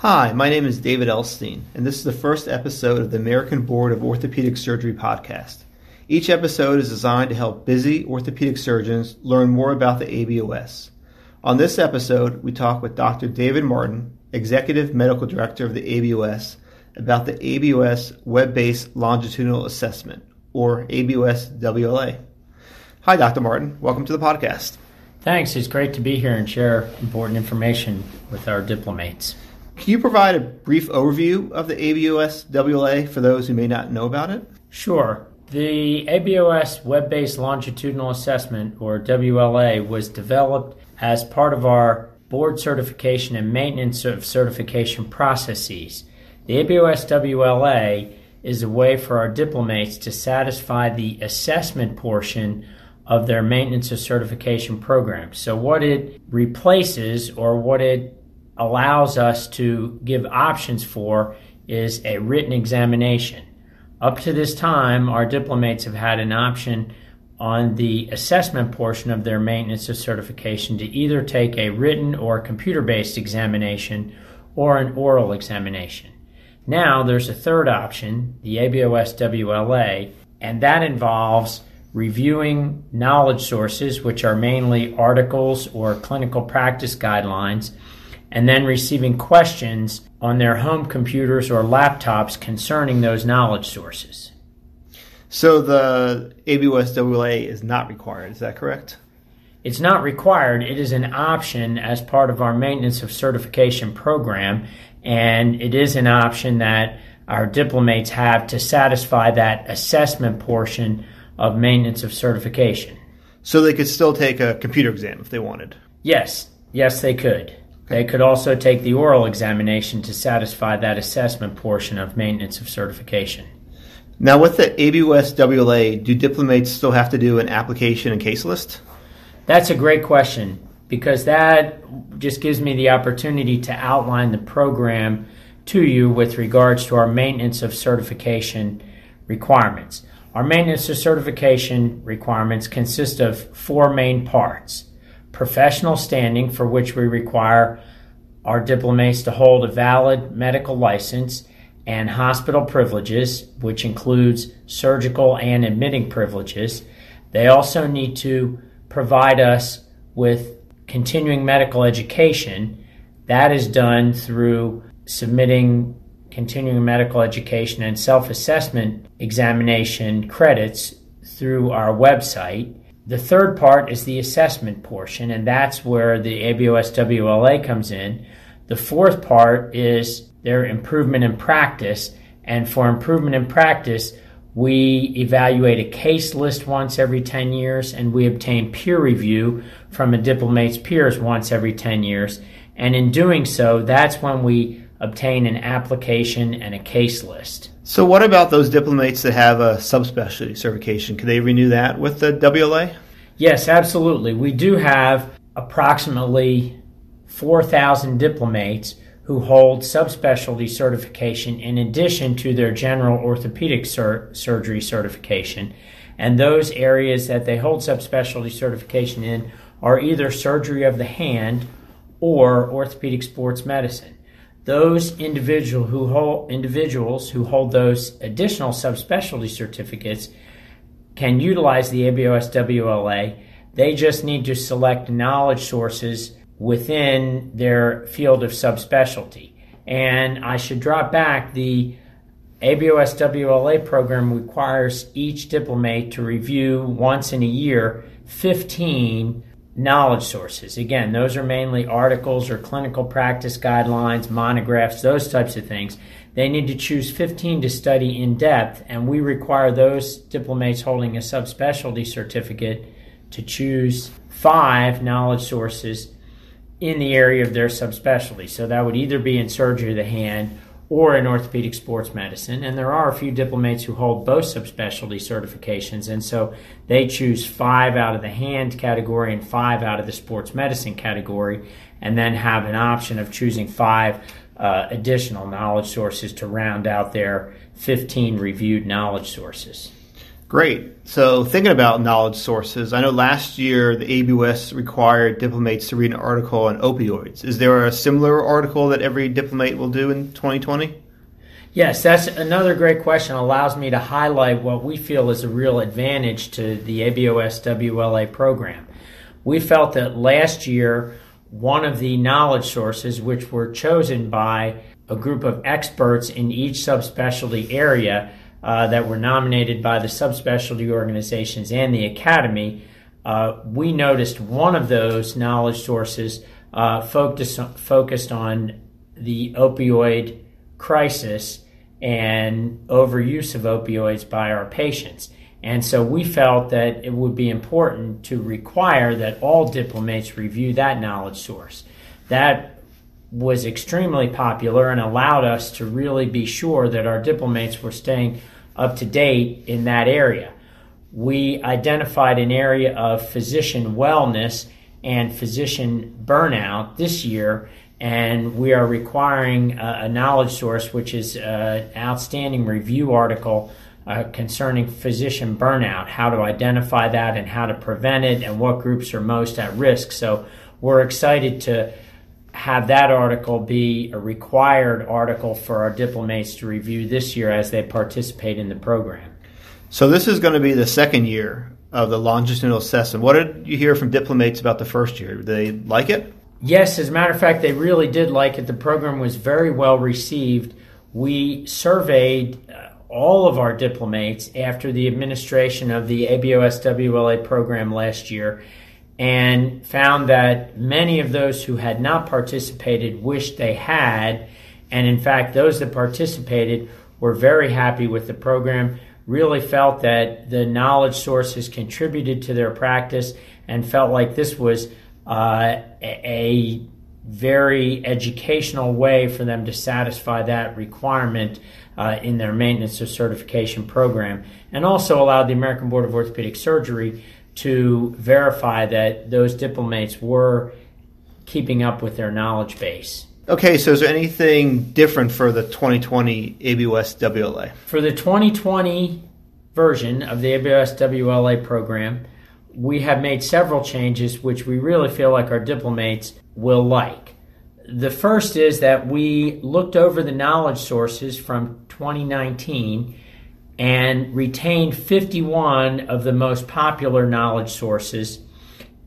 Hi, my name is David Elstein, and this is the first episode of the American Board of Orthopedic Surgery podcast. Each episode is designed to help busy orthopedic surgeons learn more about the ABOS. On this episode, we talk with Dr. David Martin, Executive Medical Director of the ABOS, about the ABOS Web Based Longitudinal Assessment, or ABOS WLA. Hi, Dr. Martin. Welcome to the podcast. Thanks. It's great to be here and share important information with our diplomates. Can you provide a brief overview of the ABOS WLA for those who may not know about it? Sure. The ABOS Web Based Longitudinal Assessment, or WLA, was developed as part of our board certification and maintenance of certification processes. The ABOS WLA is a way for our diplomates to satisfy the assessment portion of their maintenance of certification program. So, what it replaces or what it allows us to give options for is a written examination. Up to this time, our diplomates have had an option on the assessment portion of their maintenance of certification to either take a written or computer based examination or an oral examination. Now there's a third option, the ABOS WLA, and that involves reviewing knowledge sources, which are mainly articles or clinical practice guidelines, and then receiving questions on their home computers or laptops concerning those knowledge sources. So the ABOS WLA is not required, is that correct? It's not required, it is an option as part of our maintenance of certification program, and it is an option that our diplomates have to satisfy that assessment portion of maintenance of certification. So they could still take a computer exam if they wanted? Yes, yes, they could. They could also take the oral examination to satisfy that assessment portion of maintenance of certification. Now, with the ABOS WLA, do diplomates still have to do an application and case list? That's a great question because that just gives me the opportunity to outline the program to you with regards to our maintenance of certification requirements. Our maintenance of certification requirements consist of four main parts professional standing, for which we require our diplomates to hold a valid medical license, and hospital privileges, which includes surgical and admitting privileges. They also need to provide us with continuing medical education. That is done through submitting continuing medical education and self assessment examination credits through our website. The third part is the assessment portion, and that's where the ABOS WLA comes in. The fourth part is their improvement in practice, and for improvement in practice, we evaluate a case list once every 10 years, and we obtain peer review from a diplomate's peers once every 10 years. And in doing so, that's when we obtain an application and a case list. So, what about those diplomates that have a subspecialty certification? Can they renew that with the WLA? Yes, absolutely. We do have approximately 4,000 diplomates who hold subspecialty certification in addition to their general orthopedic sur- surgery certification. And those areas that they hold subspecialty certification in are either surgery of the hand or orthopedic sports medicine those individual who hold, individuals who hold those additional subspecialty certificates can utilize the ABOS WLA. They just need to select knowledge sources within their field of subspecialty. And I should drop back the ABOS WLA program requires each diplomate to review once in a year 15 knowledge sources. Again, those are mainly articles or clinical practice guidelines, monographs, those types of things. They need to choose 15 to study in depth, and we require those diplomates holding a subspecialty certificate to choose five knowledge sources in the area of their subspecialty. So that would either be in surgery of the hand or in orthopedic sports medicine. And there are a few diplomates who hold both subspecialty certifications. And so they choose five out of the hand category and five out of the sports medicine category, and then have an option of choosing five uh, additional knowledge sources to round out their 15 reviewed knowledge sources. Great. So, thinking about knowledge sources, I know last year the ABOS required diplomates to read an article on opioids. Is there a similar article that every diplomate will do in 2020? Yes, that's another great question. Allows me to highlight what we feel is a real advantage to the ABOS WLA program. We felt that last year, one of the knowledge sources, which were chosen by a group of experts in each subspecialty area uh, that were nominated by the subspecialty organizations and the academy, uh, we noticed one of those knowledge sources uh, focused, focused on the opioid crisis and overuse of opioids by our patients. And so we felt that it would be important to require that all diplomates review that knowledge source. That was extremely popular and allowed us to really be sure that our diplomates were staying up to date in that area. We identified an area of physician wellness and physician burnout this year and we are requiring a, a knowledge source, which is an outstanding review article uh, concerning physician burnout, how to identify that and how to prevent it, and what groups are most at risk. So we're excited to have that article be a required article for our diplomates to review this year as they participate in the program. So this is going to be the second year of the longitudinal assessment. What did you hear from diplomates about the first year? Did they like it? Yes, as a matter of fact, they really did like it. The program was very well received. We surveyed uh, all of our diplomates after the administration of the ABOS WLA program last year and found that many of those who had not participated wished they had. And in fact, those that participated were very happy with the program, really felt that the knowledge sources contributed to their practice, and felt like this was uh, a very educational way for them to satisfy that requirement uh, in their maintenance of certification program, and also allowed the American Board of Orthopedic Surgery to verify that those diplomates were keeping up with their knowledge base. Okay, so is there anything different for the 2020 ABOS WLA? For the 2020 version of the ABOS WLA program, we have made several changes which we really feel like our diplomates will like. The first is that we looked over the knowledge sources from 2019 and retained 51 of the most popular knowledge sources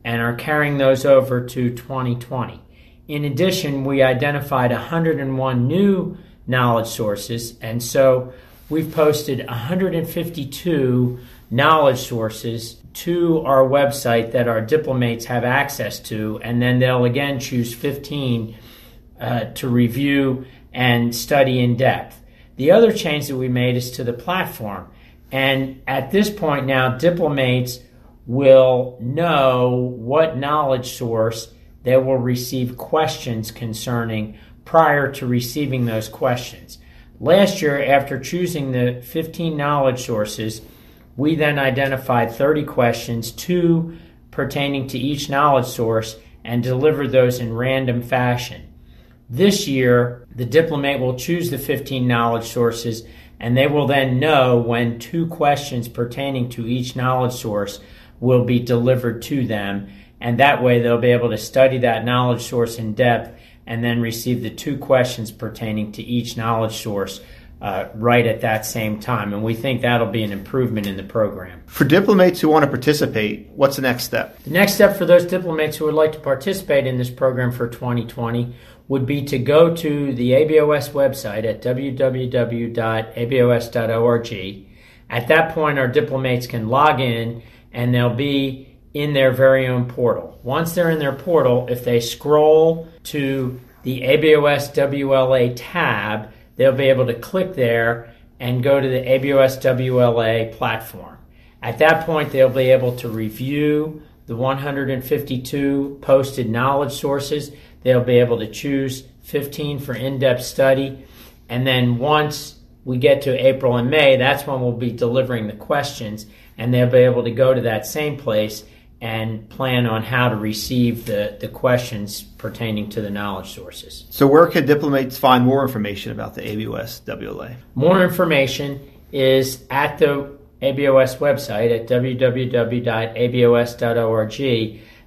and are carrying those over to 2020. In addition, we identified 101 new knowledge sources, and so we've posted 152 knowledge sources to our website that our diplomates have access to, and then they'll again choose 15 uh, to review and study in depth. The other change that we made is to the platform. And at this point now, diplomates will know what knowledge source they will receive questions concerning prior to receiving those questions. Last year, after choosing the 15 knowledge sources, we then identified 30 questions, two pertaining to each knowledge source, and delivered those in random fashion. This year, the diplomate will choose the 15 knowledge sources, and they will then know when two questions pertaining to each knowledge source will be delivered to them. And that way, they'll be able to study that knowledge source in depth and then receive the two questions pertaining to each knowledge source uh, right at that same time. And we think that'll be an improvement in the program. For diplomates who want to participate, what's the next step? The next step for those diplomates who would like to participate in this program for 2020 would be to go to the ABOS website at www.abos.org. At that point, our diplomates can log in and they'll be in their very own portal. Once they're in their portal, if they scroll to the ABOS WLA tab, they'll be able to click there and go to the ABOS WLA platform. At that point, they'll be able to review the 152 posted knowledge sources. They'll be able to choose 15 for in depth study. And then once we get to April and May, that's when we'll be delivering the questions, and they'll be able to go to that same place and plan on how to receive the, the questions pertaining to the knowledge sources. So, where can diplomates find more information about the ABOS WLA? More information is at the ABOS website at www.abos.org.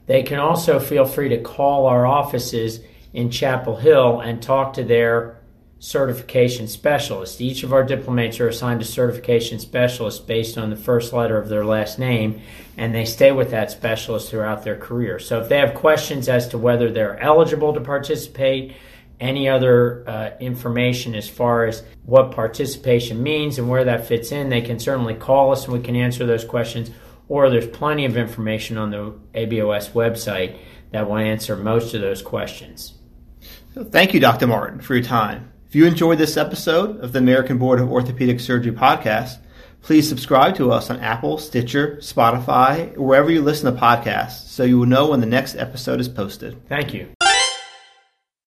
They can also feel free to call our offices in Chapel Hill and talk to their certification specialist. Each of our diplomates are assigned a certification specialist based on the first letter of their last name, and they stay with that specialist throughout their career. So if they have questions as to whether they're eligible to participate, any other uh, information as far as what participation means and where that fits in, they can certainly call us and we can answer those questions. Or there's plenty of information on the ABOS website that will answer most of those questions. Thank you, Dr. Martin, for your time. If you enjoyed this episode of the American Board of Orthopedic Surgery podcast, please subscribe to us on Apple, Stitcher, Spotify, or wherever you listen to podcasts so you will know when the next episode is posted. Thank you.